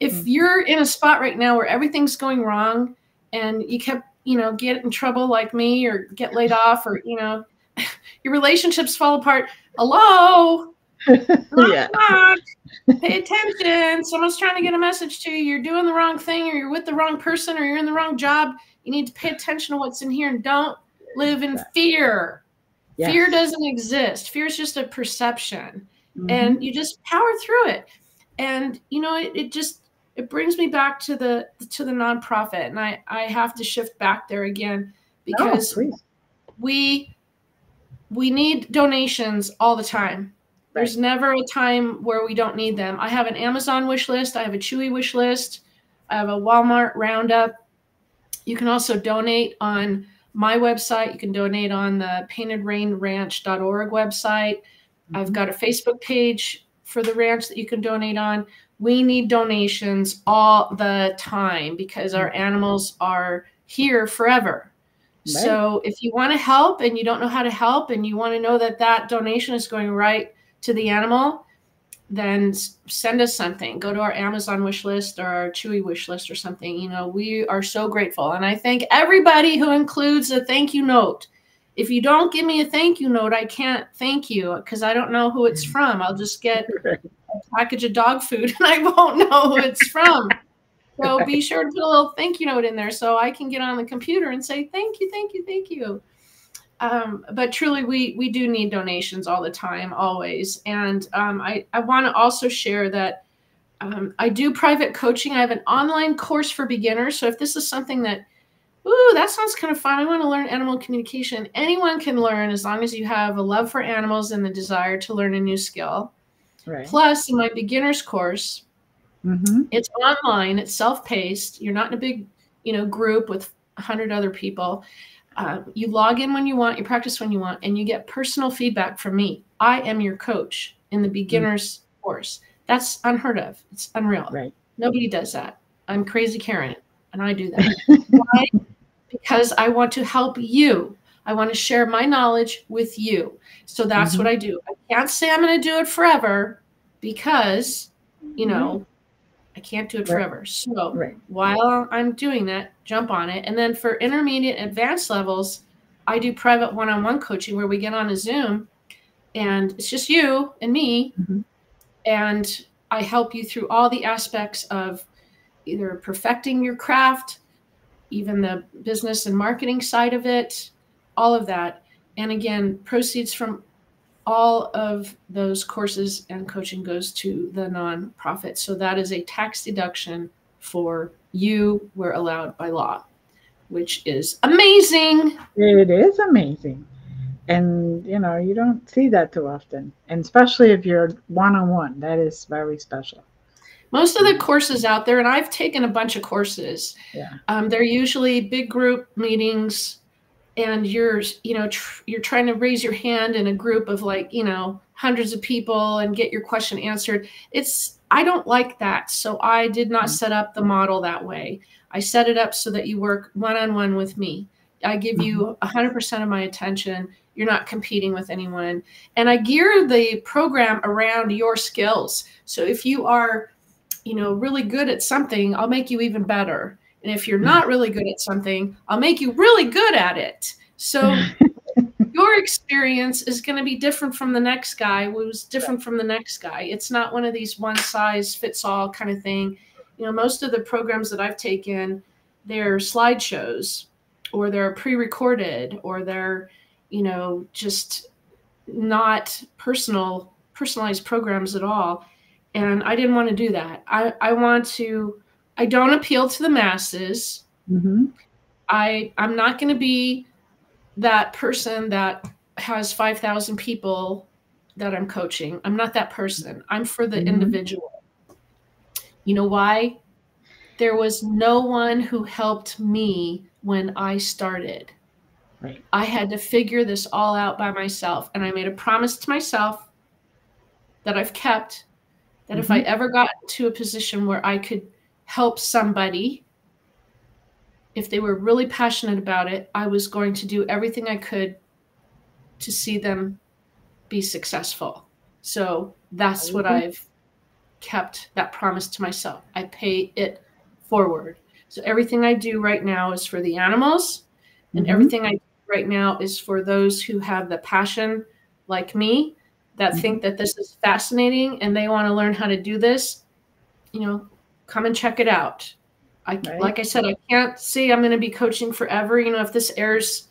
if mm-hmm. you're in a spot right now where everything's going wrong and you kept you know get in trouble like me or get laid off or you know your relationships fall apart hello yeah. pay attention someone's trying to get a message to you you're doing the wrong thing or you're with the wrong person or you're in the wrong job you need to pay attention to what's in here and don't live in fear. Yes. Fear doesn't exist. Fear is just a perception. Mm-hmm. And you just power through it. And you know, it, it just it brings me back to the to the nonprofit. And I, I have to shift back there again because oh, we we need donations all the time. Right. There's never a time where we don't need them. I have an Amazon wish list, I have a Chewy wish list, I have a Walmart roundup. You can also donate on my website. You can donate on the paintedrainranch.org website. Mm-hmm. I've got a Facebook page for the ranch that you can donate on. We need donations all the time because our mm-hmm. animals are here forever. Right. So if you want to help and you don't know how to help and you want to know that that donation is going right to the animal, then send us something. Go to our Amazon wish list or our Chewy wish list or something. You know, we are so grateful. And I thank everybody who includes a thank you note. If you don't give me a thank you note, I can't thank you because I don't know who it's from. I'll just get a package of dog food and I won't know who it's from. So be sure to put a little thank you note in there so I can get on the computer and say thank you, thank you, thank you. Um, but truly, we we do need donations all the time, always. And um, I I want to also share that um, I do private coaching. I have an online course for beginners. So if this is something that Ooh, that sounds kind of fun. I want to learn animal communication. Anyone can learn as long as you have a love for animals and the desire to learn a new skill. Right. Plus, in my beginner's course, mm-hmm. it's online, it's self-paced. You're not in a big, you know, group with 100 other people. Uh, you log in when you want, you practice when you want, and you get personal feedback from me. I am your coach in the beginner's mm-hmm. course. That's unheard of. It's unreal. Right. Nobody does that. I'm crazy Karen, and I do that. Why? Because I want to help you. I want to share my knowledge with you. So that's mm-hmm. what I do. I can't say I'm going to do it forever because, you know, mm-hmm. I can't do it right. forever. So right. while I'm doing that, jump on it. And then for intermediate advanced levels, I do private one-on-one coaching where we get on a Zoom and it's just you and me. Mm-hmm. And I help you through all the aspects of either perfecting your craft, even the business and marketing side of it, all of that. And again, proceeds from all of those courses and coaching goes to the nonprofit. So that is a tax deduction for you We're allowed by law, which is amazing. It is amazing. And you know, you don't see that too often. And especially if you're one on one, that is very special. Most of the courses out there, and I've taken a bunch of courses. Yeah. Um, they're usually big group meetings and you're you know tr- you're trying to raise your hand in a group of like you know hundreds of people and get your question answered. It's i don't like that so i did not mm-hmm. set up the model that way. I set it up so that you work one-on-one with me. I give you 100% mm-hmm. of my attention. You're not competing with anyone. And i gear the program around your skills. So if you are you know really good at something i'll make you even better and if you're hmm. not really good at something, I'll make you really good at it. So your experience is going to be different from the next guy who's different from the next guy. It's not one of these one size fits all kind of thing. You know, most of the programs that I've taken, they're slideshows or they're pre-recorded or they're, you know, just not personal personalized programs at all. And I didn't want to do that. I, I want to I don't appeal to the masses. Mm-hmm. I I'm not going to be that person that has 5,000 people that I'm coaching. I'm not that person. I'm for the mm-hmm. individual. You know why? There was no one who helped me when I started. Right. I had to figure this all out by myself. And I made a promise to myself that I've kept that mm-hmm. if I mm-hmm. ever got to a position where I could help somebody, if they were really passionate about it, I was going to do everything I could to see them be successful. So that's what I've kept that promise to myself. I pay it forward. So everything I do right now is for the animals, and mm-hmm. everything I do right now is for those who have the passion, like me, that mm-hmm. think that this is fascinating and they want to learn how to do this. You know, come and check it out. I right. like I said, I can't say I'm going to be coaching forever. You know, if this airs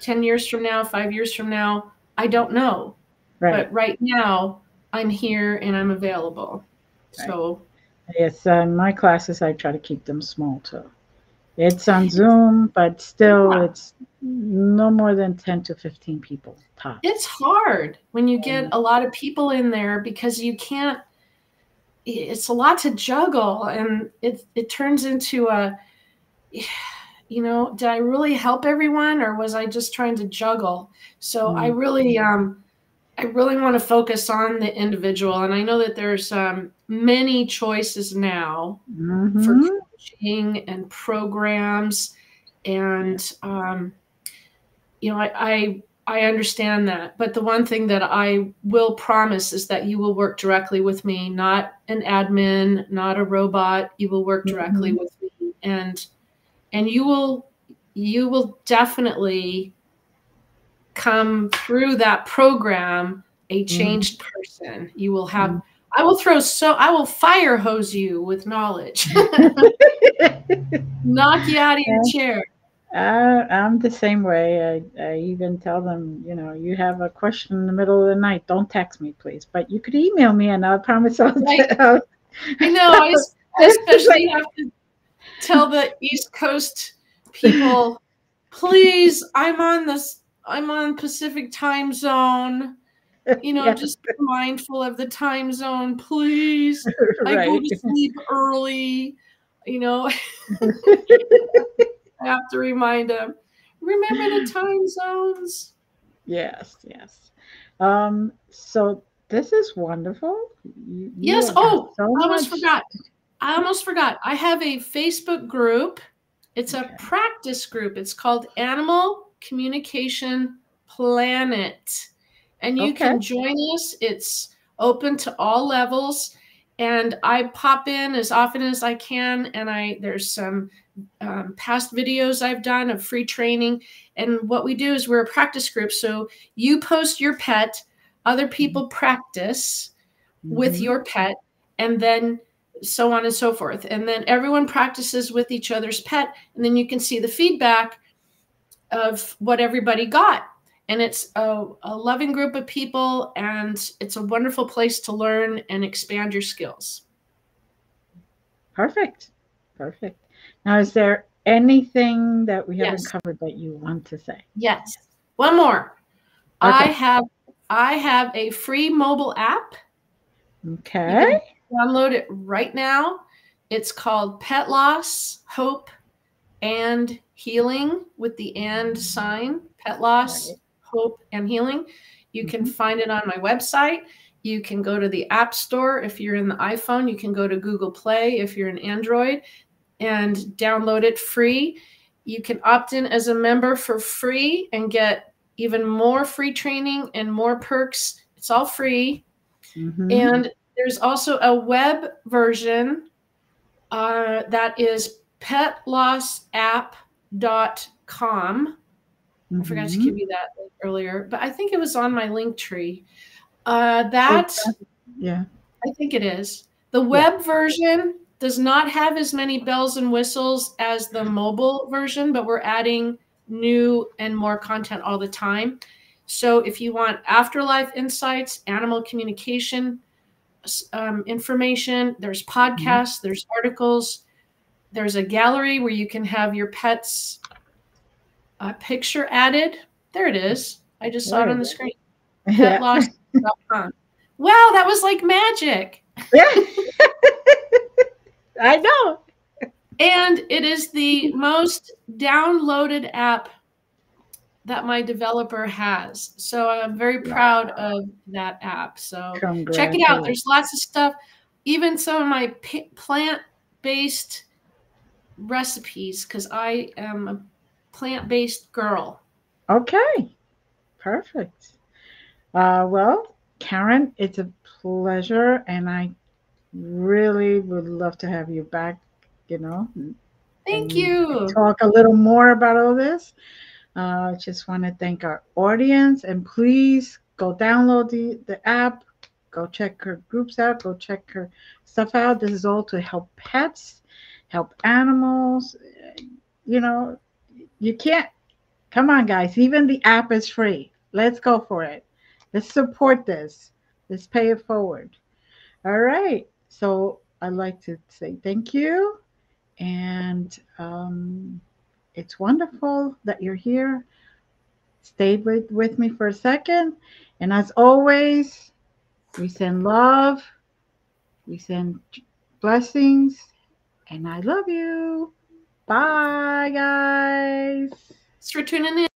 10 years from now, five years from now, I don't know. Right. But right now, I'm here and I'm available. Right. So, yes, uh, my classes, I try to keep them small too. It's on Zoom, but still, it's no more than 10 to 15 people top. It's hard when you get a lot of people in there because you can't it's a lot to juggle and it it turns into a you know did i really help everyone or was i just trying to juggle so mm-hmm. i really um i really want to focus on the individual and i know that there's um many choices now mm-hmm. for coaching and programs and um you know i i I understand that. But the one thing that I will promise is that you will work directly with me, not an admin, not a robot. You will work directly mm-hmm. with me and and you will you will definitely come through that program a mm-hmm. changed mm. person. You will have mm. I will throw so I will fire hose you with knowledge. Knock you out of your chair. Uh, I'm the same way. I, I even tell them, you know, you have a question in the middle of the night, don't text me, please. But you could email me, and I promise I'll. Right. I'll I know. I especially have to tell the East Coast people, please. I'm on this. I'm on Pacific time zone. You know, yeah. just be mindful of the time zone, please. right. I go to sleep early. You know. Have to remind them. Remember the time zones. Yes, yes. Um, so this is wonderful. You, yes. Oh, so I almost much. forgot. I almost forgot. I have a Facebook group. It's okay. a practice group. It's called Animal Communication Planet. And you okay. can join us. It's open to all levels. And I pop in as often as I can. And I there's some um, past videos I've done of free training. And what we do is we're a practice group. So you post your pet, other people mm-hmm. practice mm-hmm. with your pet, and then so on and so forth. And then everyone practices with each other's pet, and then you can see the feedback of what everybody got. And it's a, a loving group of people, and it's a wonderful place to learn and expand your skills. Perfect. Perfect. Now, is there anything that we haven't yes. covered that you want to say? Yes. One more. Okay. I have I have a free mobile app. Okay. Download it right now. It's called Pet Loss, Hope, and Healing with the and sign. Pet Loss, right. Hope, and Healing. You can mm-hmm. find it on my website. You can go to the App Store if you're in the iPhone. You can go to Google Play if you're an Android and download it free. You can opt in as a member for free and get even more free training and more perks. It's all free. Mm-hmm. And there's also a web version uh, that is petlossapp.com. Mm-hmm. I forgot to mm-hmm. give you that earlier, but I think it was on my link tree. Uh, that, yeah, I think it is. The web yeah. version does not have as many bells and whistles as the mobile version, but we're adding new and more content all the time. So if you want afterlife insights, animal communication um, information, there's podcasts, mm-hmm. there's articles, there's a gallery where you can have your pet's uh, picture added. There it is. I just saw it on the screen. Yeah. Petloss.com. wow, that was like magic. Yeah. I know. And it is the most downloaded app that my developer has. So I'm very proud of that app. So check it out. There's lots of stuff, even some of my plant based recipes, because I am a plant based girl. Okay, perfect. Uh, well, Karen, it's a pleasure, and I really would love to have you back, you know. Thank you. Talk a little more about all this. Uh, just want to thank our audience and please go download the, the app, go check her groups out, go check her stuff out. This is all to help pets, help animals. You know, you can't, come on, guys. Even the app is free. Let's go for it. Let's support this. Let's pay it forward. All right. So I'd like to say thank you. And um, it's wonderful that you're here. Stay with, with me for a second. And as always, we send love, we send blessings, and I love you. Bye, guys. Thanks for tuning in.